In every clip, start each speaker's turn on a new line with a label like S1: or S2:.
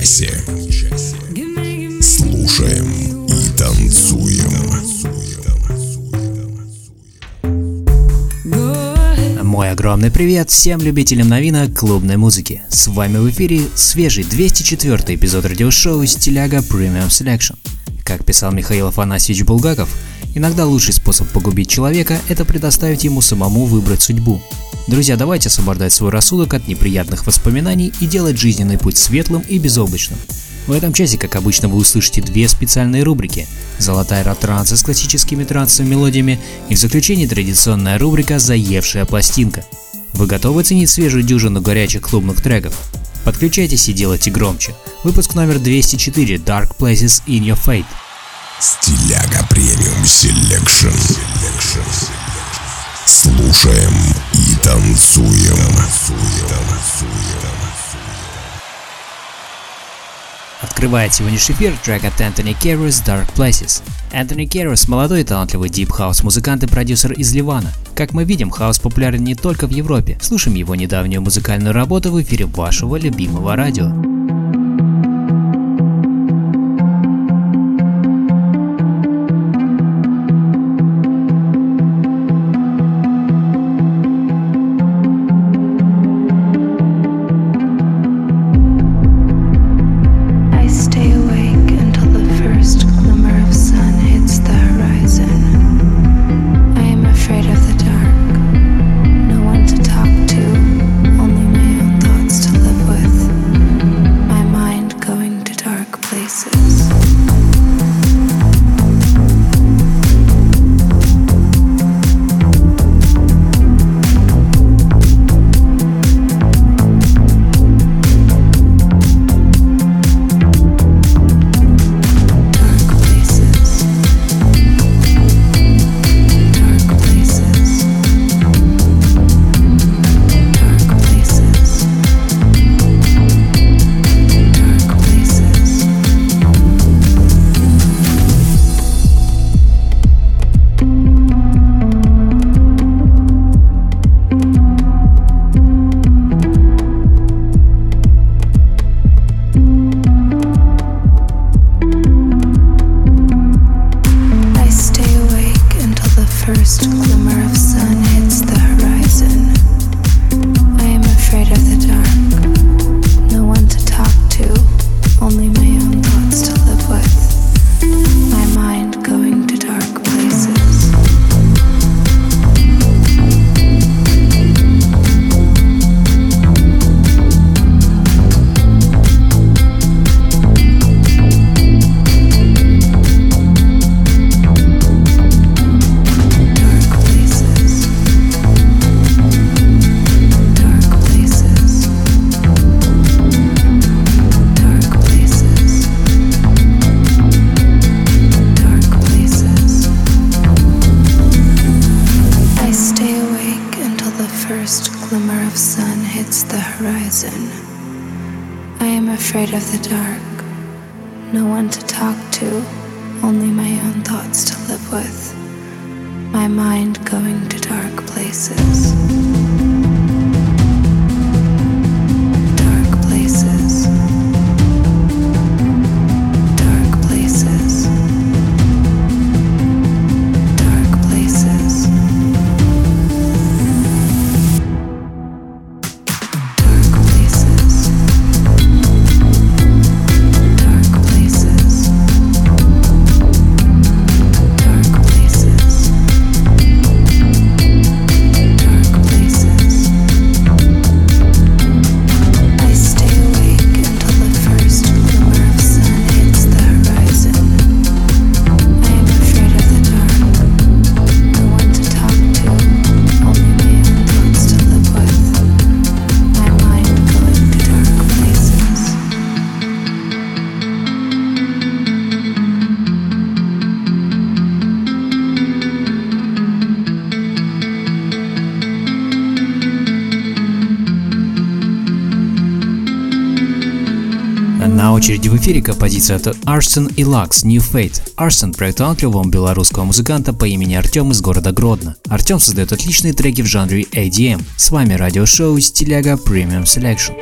S1: Часе. Слушаем и танцуем.
S2: Мой огромный привет всем любителям новинок клубной музыки. С вами в эфире свежий 204 эпизод радиошоу «Стиляга Premium Selection». Как писал Михаил Афанасьевич Булгаков, иногда лучший способ погубить человека – это предоставить ему самому выбрать судьбу. Друзья, давайте освобождать свой рассудок от неприятных воспоминаний и делать жизненный путь светлым и безоблачным. В этом часе, как обычно, вы услышите две специальные рубрики «Золотая эра транса» с классическими трансовыми мелодиями и в заключении традиционная рубрика «Заевшая пластинка». Вы готовы ценить свежую дюжину горячих клубных треков? Подключайтесь и делайте громче. Выпуск номер 204 Dark Places in Your Fate.
S1: Стиляга Premium Selection. Слушаем и танцуем.
S2: Открывает сегодняшний эфир трек от Anthony Carros Dark Places. Anthony Carros – молодой и талантливый deep house музыкант и продюсер из Ливана. Как мы видим, хаус популярен не только в Европе. Слушаем его недавнюю музыкальную работу в эфире вашего любимого радио.
S3: Of the dark.
S4: Эфире композиция от Arson и Lux New Fate. Arson – проект талантливого белорусского музыканта по имени Артем из города Гродно. Артем создает отличные треки в жанре ADM. С вами радиошоу Стиляга Premium Selection.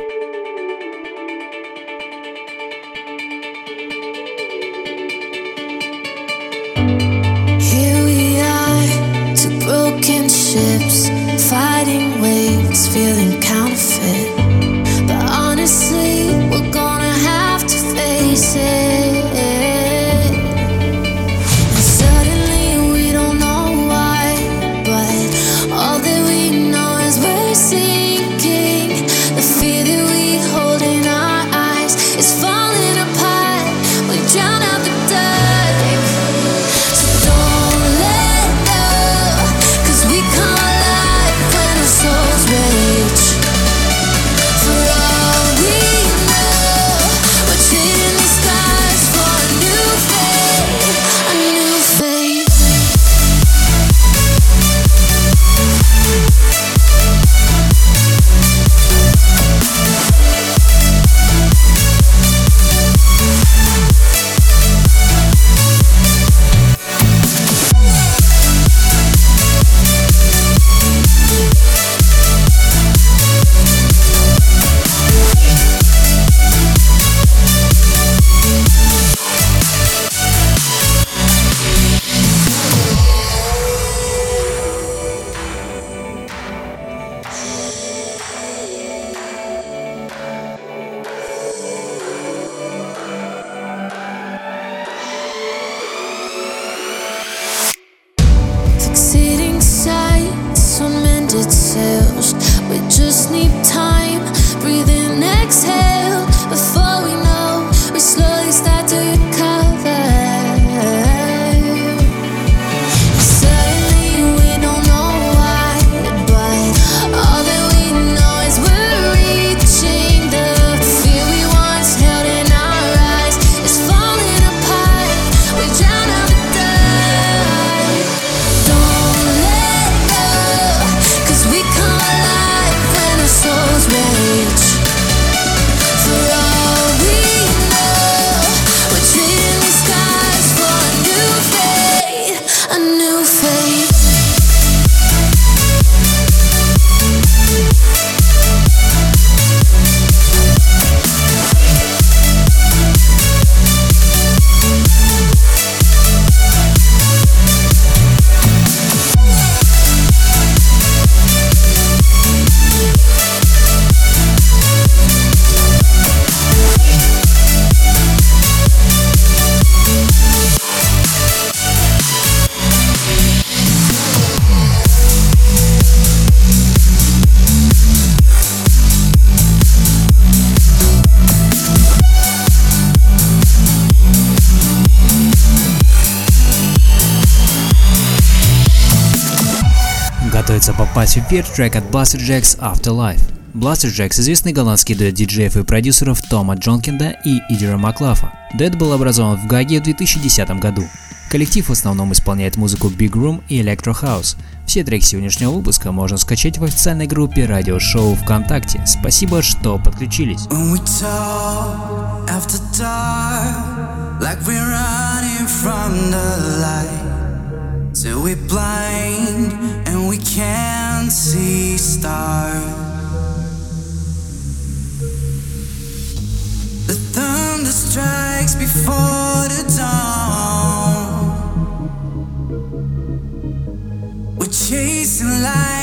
S4: Готовится попасть в эфир трек от Blaster Jacks Afterlife. Blaster Jacks – известный голландский дуэт диджеев и продюсеров Тома Джонкинда и Идера Маклафа. Дуэт был образован в Гаге в 2010 году. Коллектив в основном исполняет музыку Big Room и Electro House. Все треки сегодняшнего выпуска можно скачать в официальной группе радиошоу ВКонтакте. Спасибо, что подключились.
S5: Till we're blind and we can't see stars. The thunder strikes before the dawn. We're chasing lightning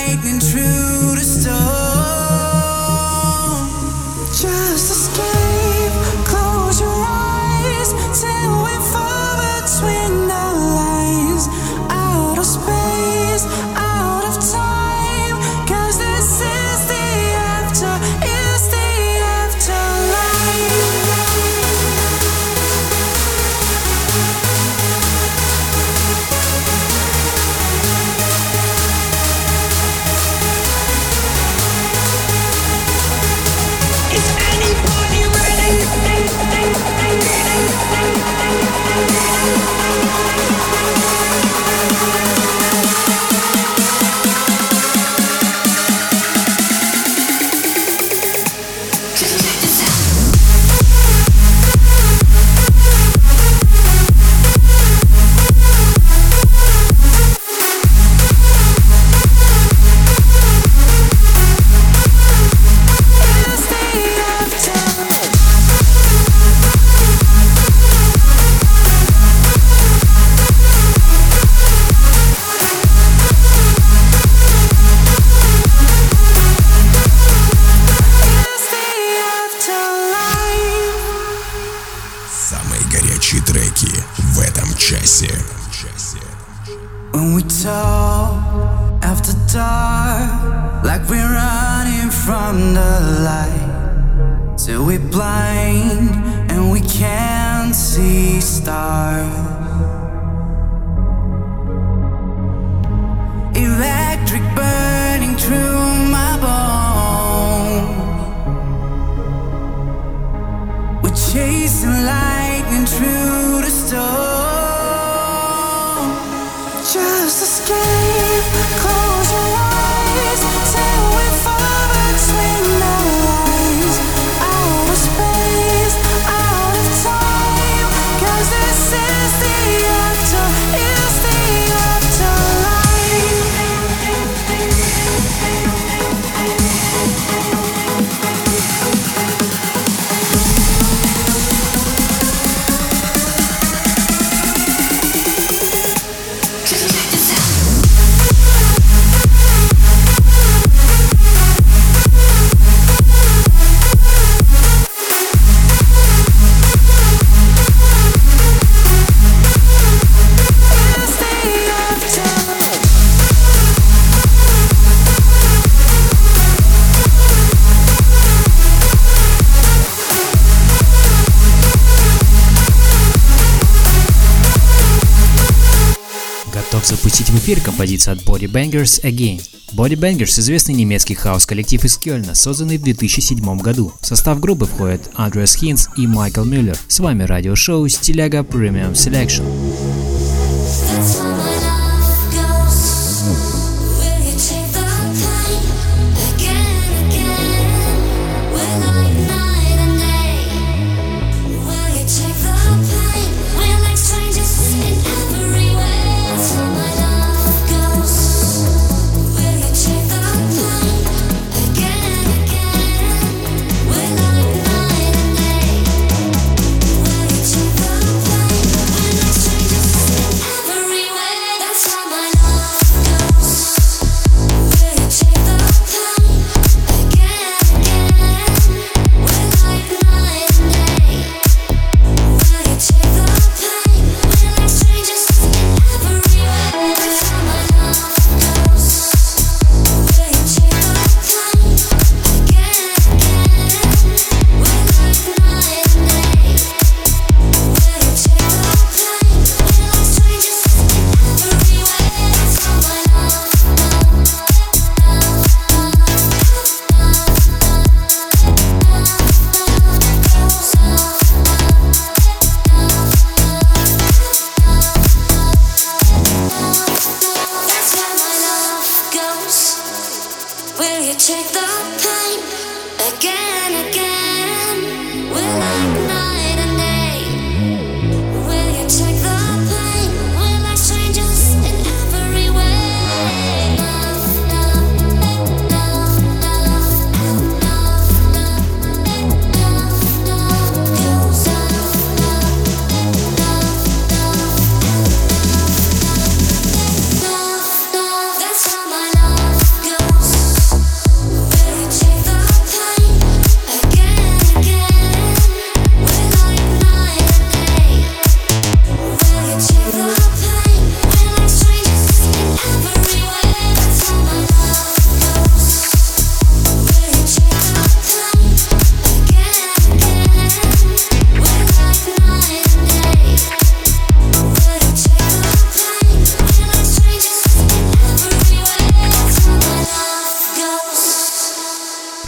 S6: эфир композиция от Body Bangers Again. Body Bangers – известный немецкий хаос-коллектив из Кёльна, созданный в 2007 году. В состав группы входят Андреас Хинц и Майкл Мюллер. С вами радиошоу «Стиляга Премиум Selection».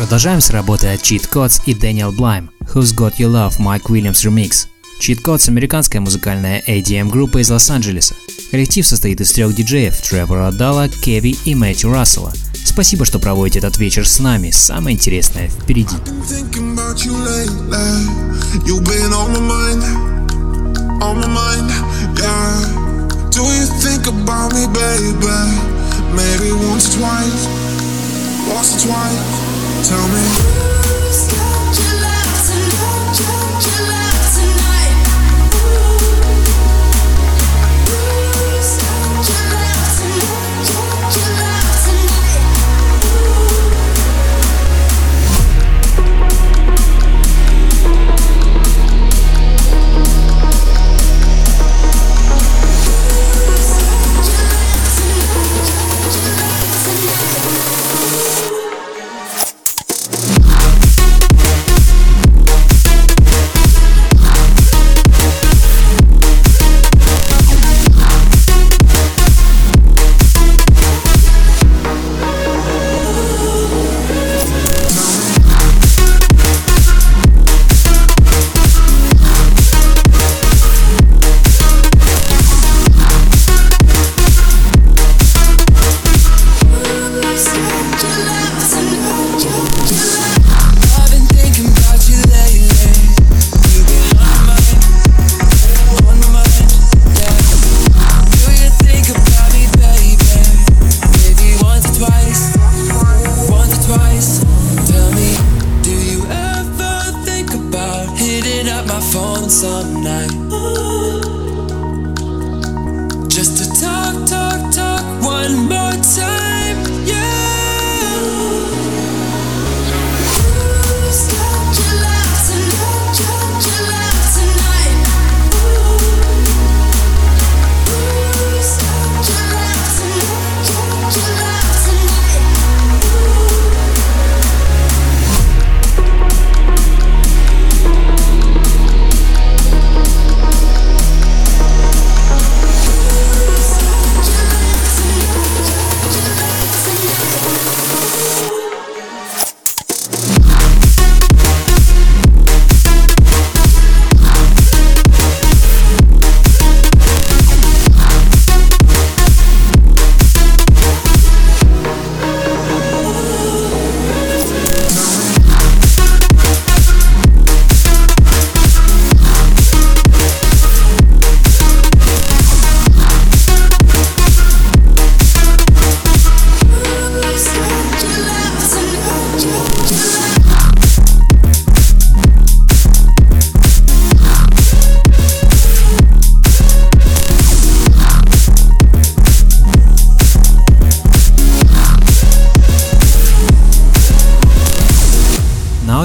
S6: Продолжаем с работы от Cheat Codes и Daniel Blime «Who's Got You Love» Mike Williams Remix. Cheat Codes – американская музыкальная ADM-группа из Лос-Анджелеса. Коллектив состоит из трех диджеев – Тревора Далла, Кеви и Мэтью Рассела. Спасибо, что проводите этот вечер с нами. Самое интересное впереди.
S7: Maybe once twice, once or twice. Tell me.
S8: my phone some night.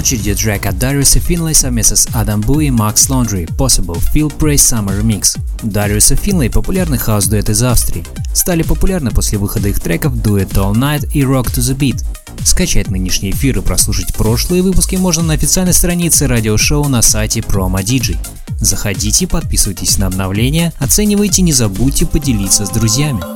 S9: Очереди трек от Дариуса Финлей совместно с Адам Бу и Макс Лондри Possible Feel Praise Summer Remix. Дариуса Финлей популярный хаус-дуэт из Австрии. Стали популярны после выхода их треков Do It All Night и Rock to the Beat. Скачать нынешний эфир и прослушать прошлые выпуски можно на официальной странице радиошоу на сайте Promo DJ. Заходите, подписывайтесь на обновления, оценивайте, не забудьте поделиться с друзьями.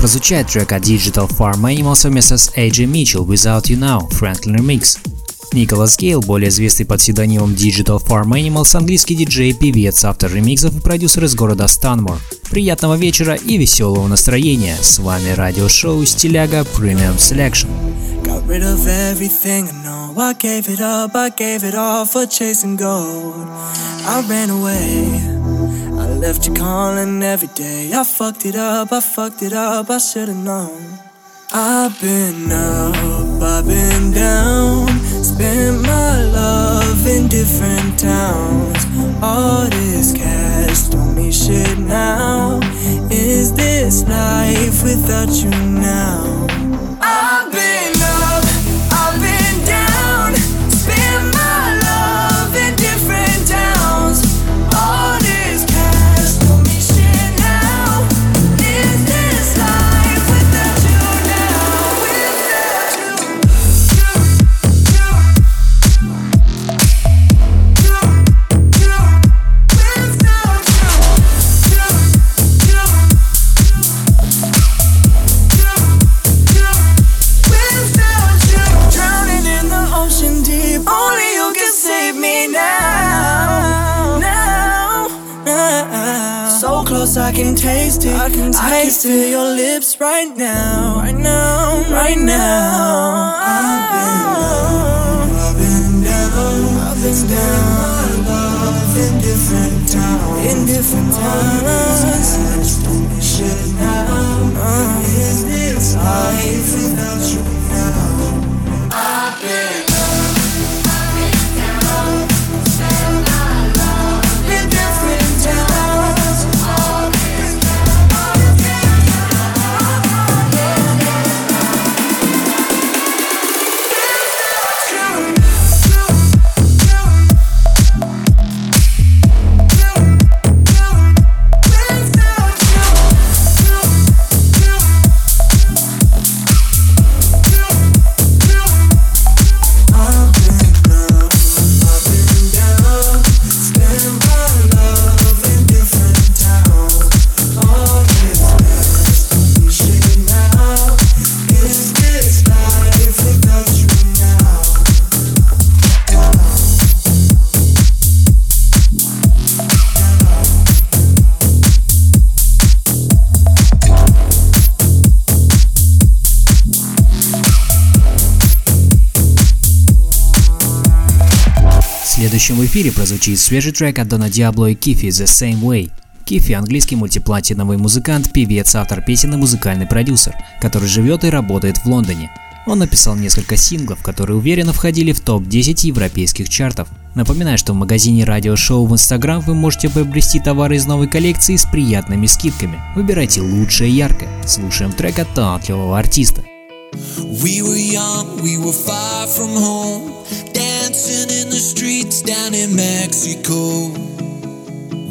S9: Прозвучать трек от Digital Farm Animal совместно с AJ Mitchell Without You Now, Franklin Remix. Николас Гейл, более известный под псевдонимом Digital Farm Animals, английский диджей, певец, автор ремиксов и продюсер из города Станмор. Приятного вечера и веселого настроения. С вами радиошоу Стиляга Premium Selection.
S5: Got rid of everything I know. I gave it up, I gave it all for chasing gold. I ran away. Left you calling every day. I fucked it up, I fucked it up, I should've known. I've been up, I've been down. Spent my love in different towns. All this cash don't mean shit now. Is this life without you now? to your lips right now, right now, right now. I've been down, I've been down, I've been down, I've been different towns, in different towns.
S2: Следующем эфире прозвучит свежий трек от Дона Диабло и Кифи «The Same Way». Кифи – английский мультиплатиновый музыкант, певец, автор песен и музыкальный продюсер, который живет и работает в Лондоне. Он написал несколько синглов, которые уверенно входили в топ-10 европейских чартов. Напоминаю, что в магазине радиошоу в Instagram вы можете приобрести товары из новой коллекции с приятными скидками. Выбирайте лучшее и яркое. Слушаем трек от талантливого артиста.
S10: We were young, we were far from home, dancing in the streets down in Mexico.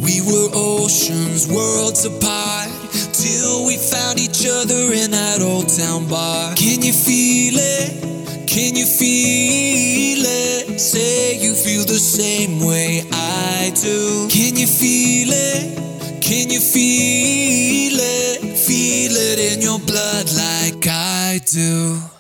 S10: We were oceans, worlds apart, till we found each other in that old town bar. Can you feel it? Can you feel it? Say you feel the same way I do. Can you feel it? Can you feel it? Feel it in your blood like I do.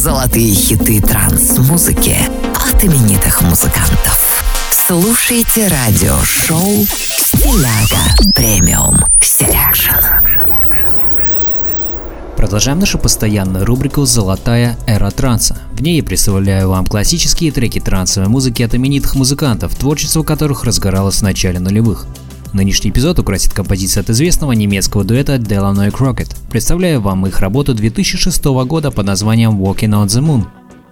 S11: Золотые хиты транс-музыки от именитых музыкантов. Слушайте радиошоу «Стиляга Premium Selection».
S2: Продолжаем нашу постоянную рубрику «Золотая эра транса». В ней я представляю вам классические треки трансовой музыки от именитых музыкантов, творчество которых разгоралось в начале нулевых.
S12: Нынешний эпизод украсит композиция от известного немецкого дуэта Delano и Crockett. Представляю вам их работу 2006 года под названием Walking on the Moon.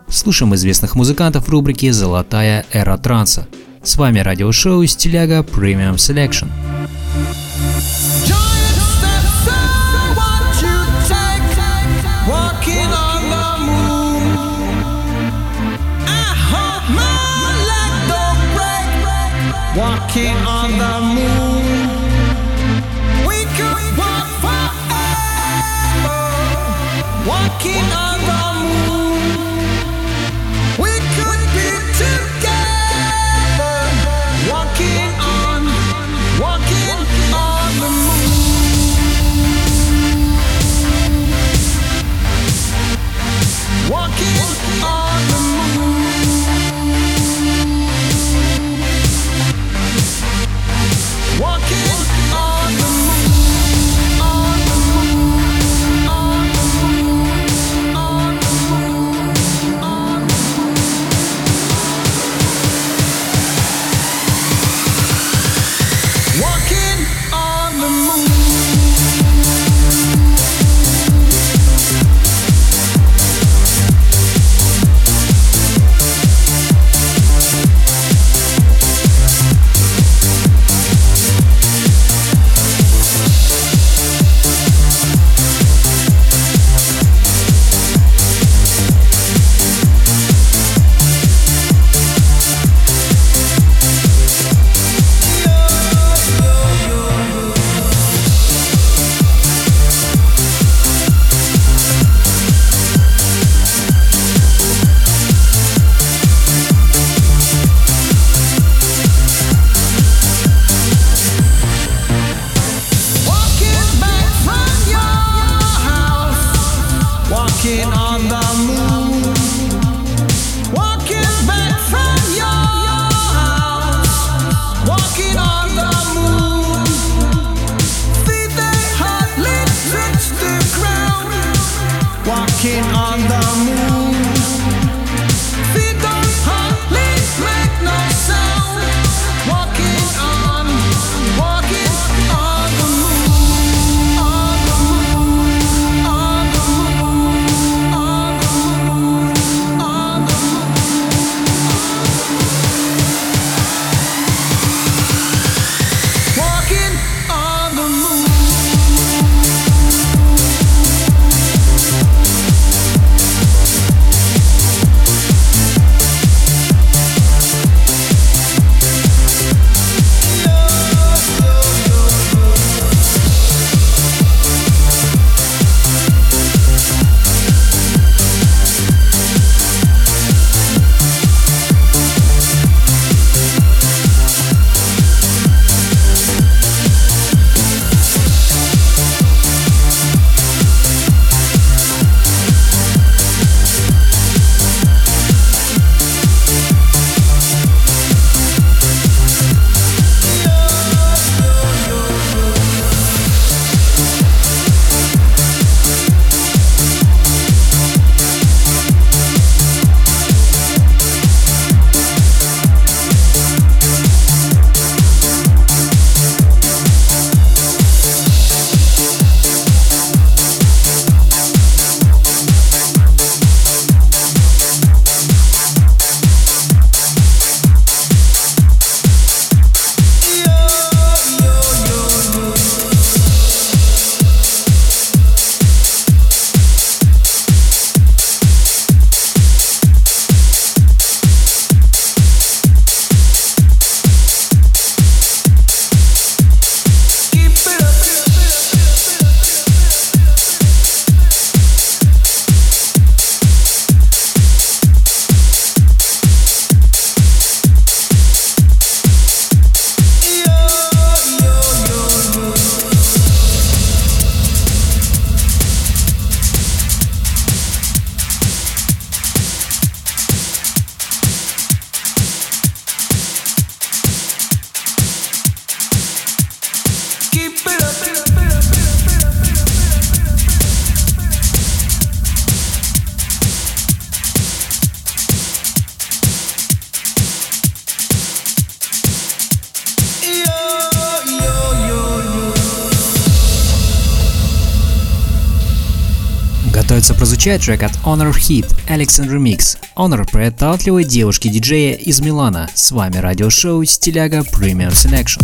S12: Слушаем известных музыкантов рубрики «Золотая эра транса». С вами радиошоу «Стиляга Premium Selection».
S6: Прозвучает трек от Honor Hit Alexander Remix. Honor про талантливой девушки-диджея из Милана. С вами радиошоу Стиляга Premium Selection.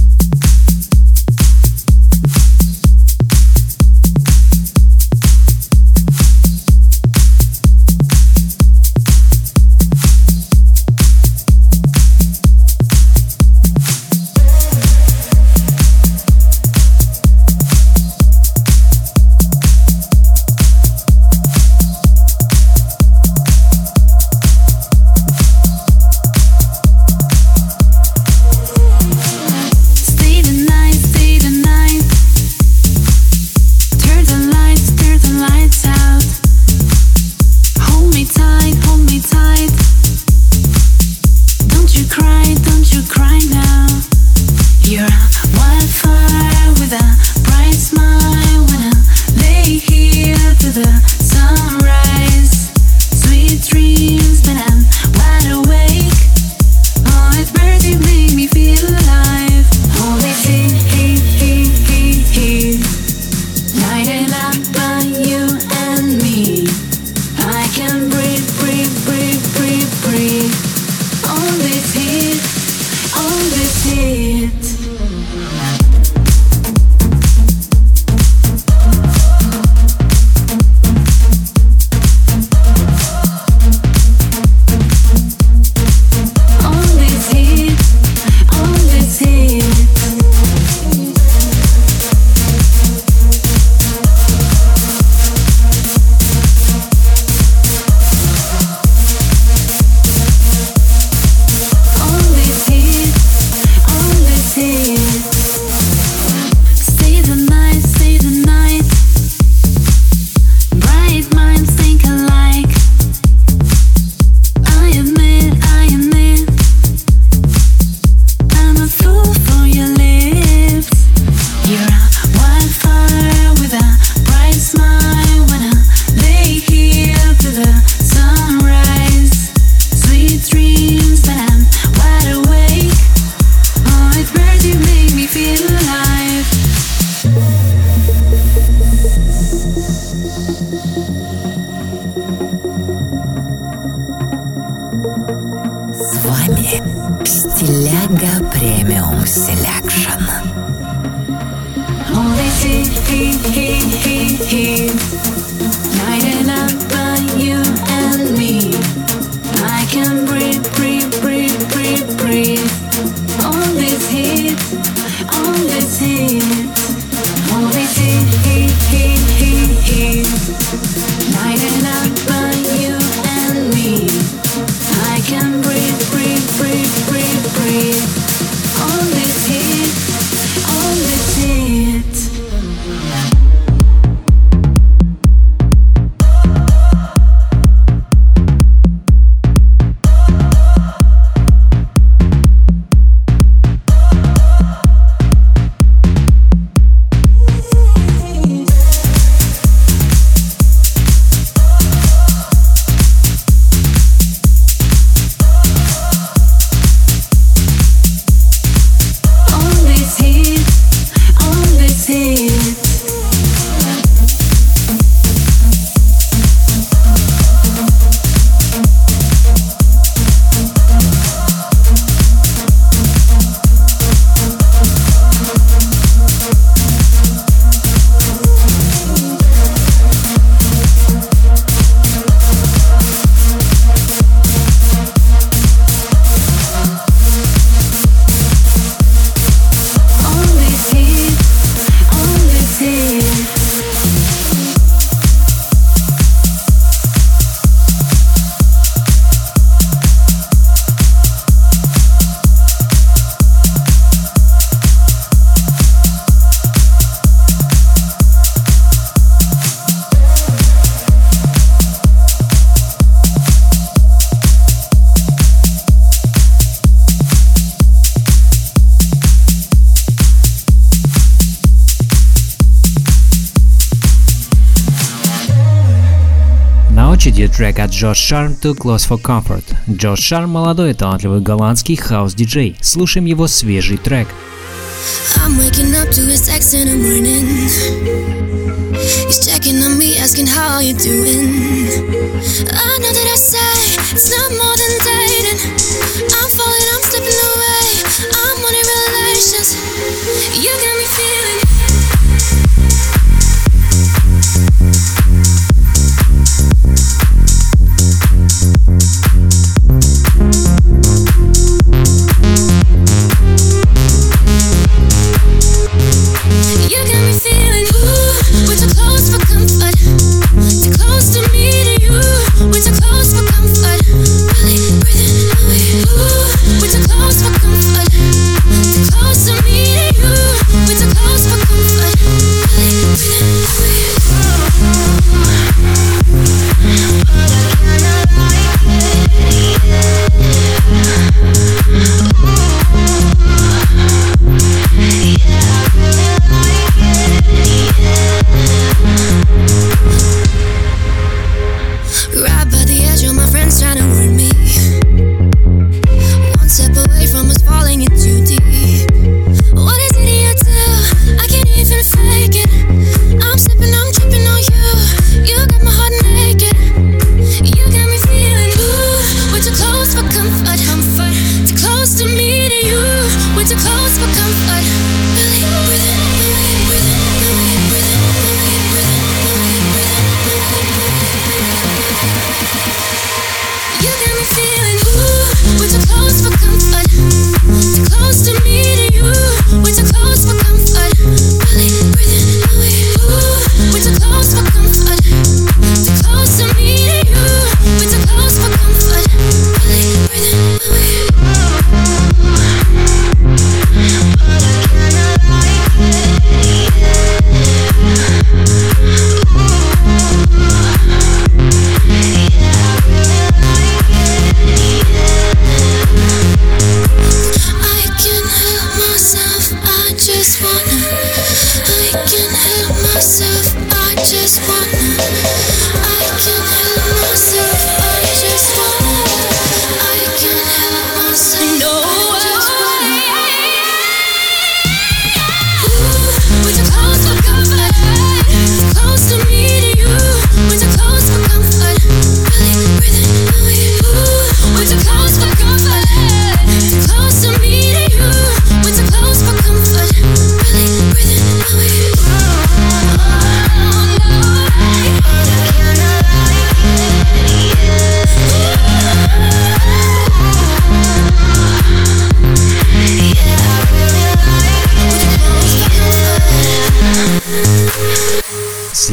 S6: трек от Джош Шарм «Too Close for Comfort». Джош Шарм – молодой и талантливый голландский хаос-диджей. Слушаем его свежий трек.
S4: I'm waking up to his text in the morning. He's checking on me, asking how you doing. I know that I say it's not more than dating. I'm falling, I'm slipping away. I'm wanting relations. You got me feeling.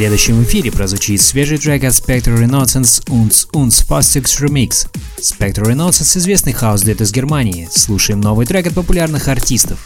S2: следующем эфире прозвучит свежий трек от Spectre Renaissance Uns Uns Fastex Remix. Spectre Renaissance – известный хаос-дуэт из Германии. Слушаем новый трек от популярных артистов.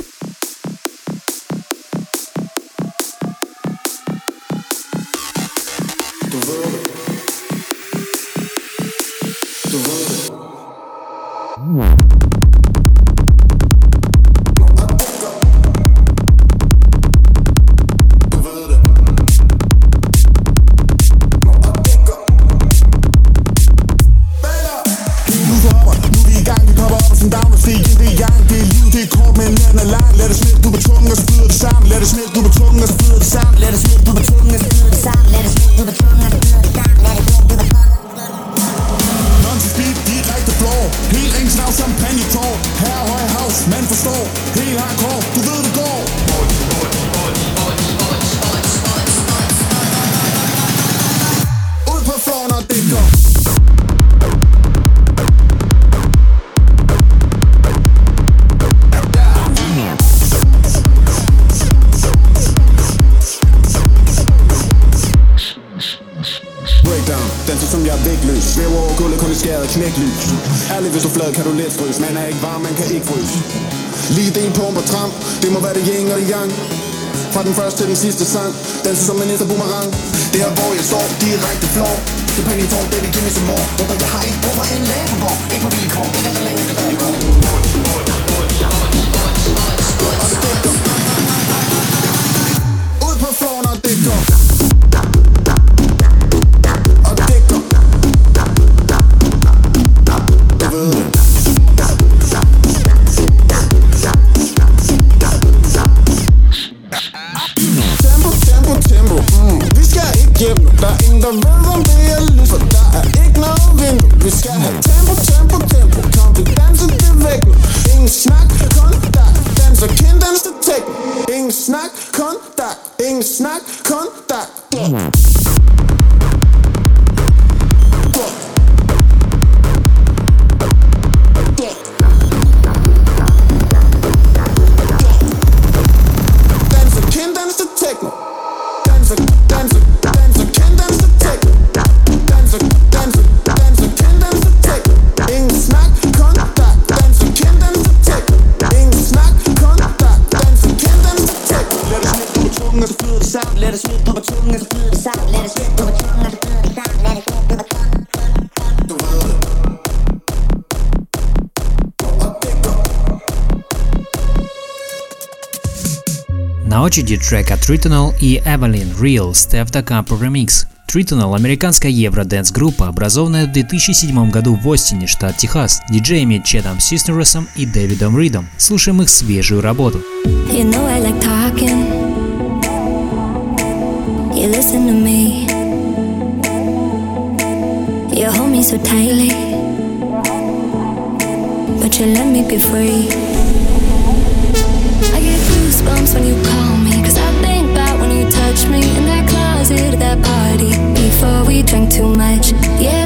S7: sang Danser som en næste boomerang. Det er hvor jeg står, direkte flår. Så penge i tår, det vil give mig som mor Hvor jeg har ikke brug for en læbebog Ikke på vilkår, det er længe, det er jo Ud på floor, når det går.
S10: очереди трек от Tritonal и Evelyn Real Step the Cup Remix. Tritonal – американская евро-дэнс-группа, образованная в 2007 году в Остине, штат Техас, диджеями Чедом Систересом и Дэвидом Ридом. Слушаем их свежую работу.
S6: You know I like talking. You listen to me. You hold me so tightly. But you let me be free. I get goosebumps when you call. Touch me in that closet at that party before we drank too much. Yeah.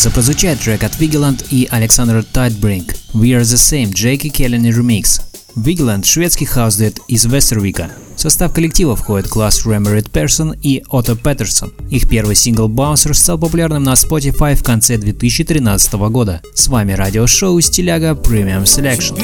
S10: нравится, прозвучает трек от Vigilant и Александра Тайтбринк «We Are The Same» Джеки Келлини ремикс. Vigilant – шведский хаус из Вестервика. В состав коллектива входят класс Рэмерит Персон и Отто Петерсон. Их первый сингл «Bouncer» стал популярным на Spotify в конце 2013 года. С вами радиошоу «Стиляга Premium Selection».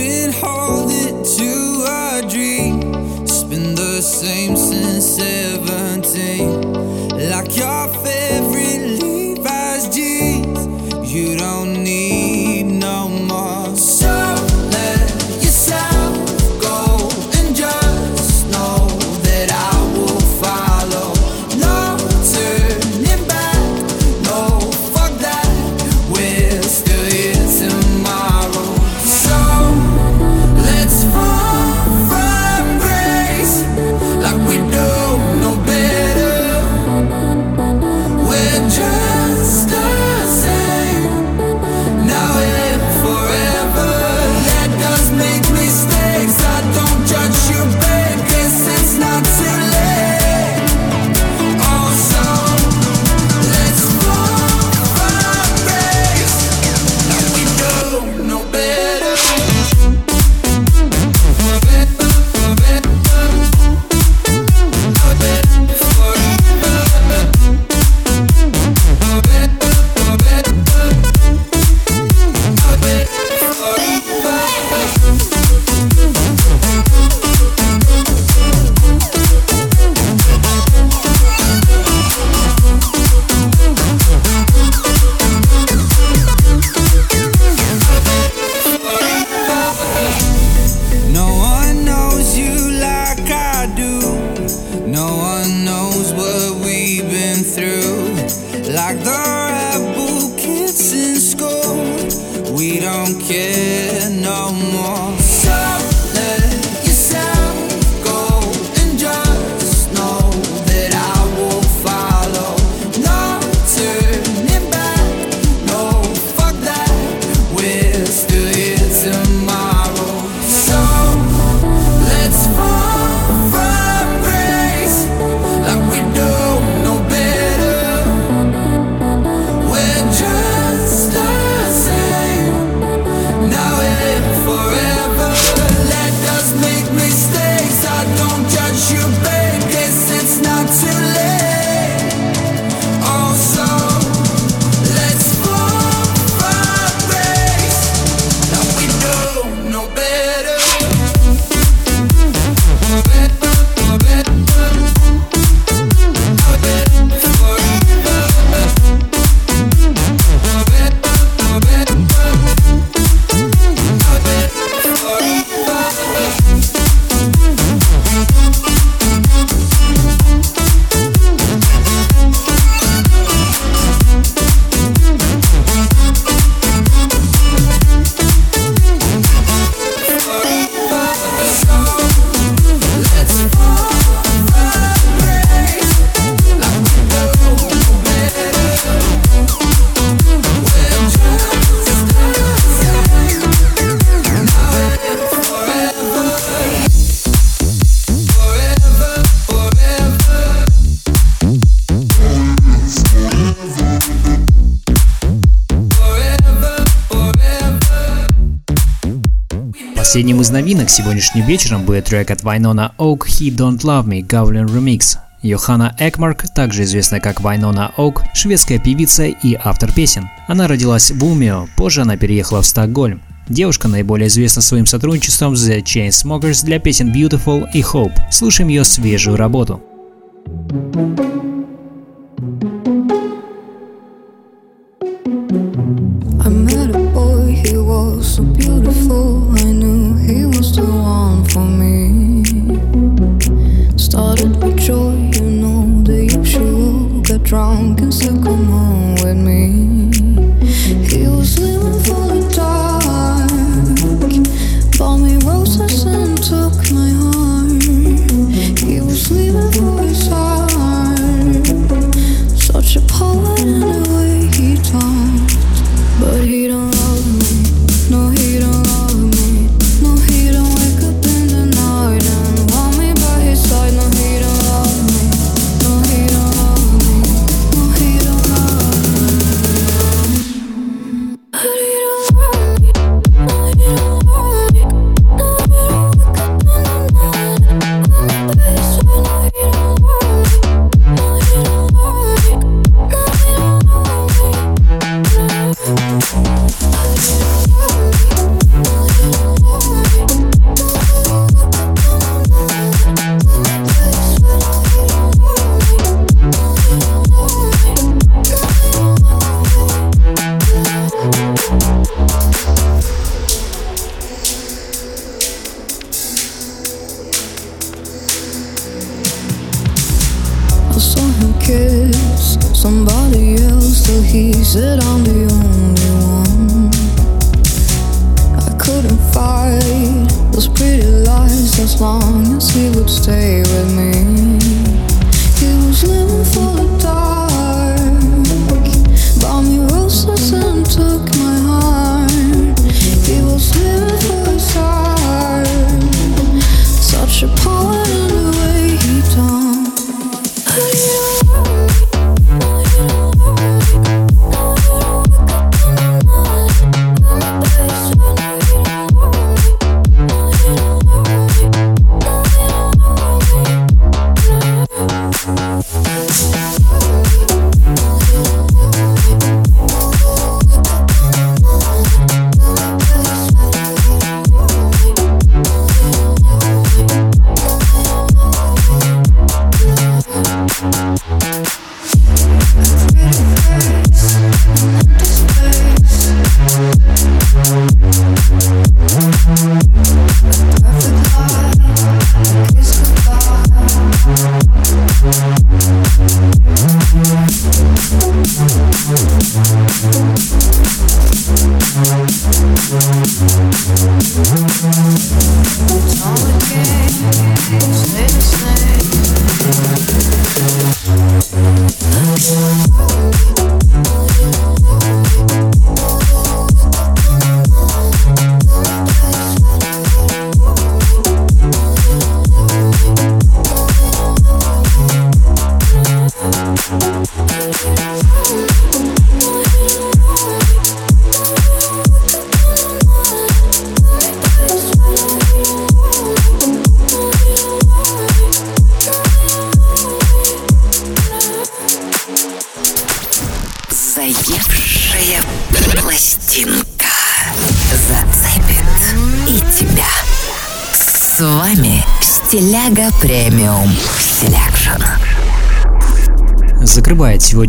S2: Последним из новинок сегодняшним вечером будет трек от Вайнона Oak «He Don't Love Me» Goblin Remix. Йохана Экмарк, также известная как Вайнона Оук, шведская певица и автор песен. Она родилась в Умио, позже она переехала в Стокгольм. Девушка наиболее известна своим сотрудничеством с The Chainsmokers для песен Beautiful и Hope. Слушаем ее свежую работу.
S13: I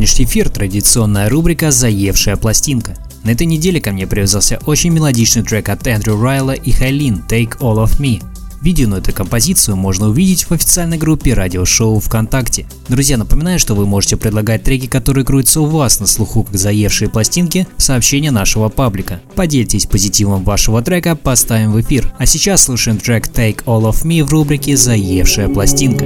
S2: сегодняшний эфир традиционная рубрика «Заевшая пластинка». На этой неделе ко мне привязался очень мелодичный трек от Эндрю Райла и Хайлин «Take All of Me». Видео на эту композицию можно увидеть в официальной группе радиошоу ВКонтакте. Друзья, напоминаю, что вы можете предлагать треки, которые крутятся у вас на слуху как заевшие пластинки, в сообщения нашего паблика. Поделитесь позитивом вашего трека, поставим в эфир. А сейчас слушаем трек Take All of Me в рубрике «Заевшая пластинка».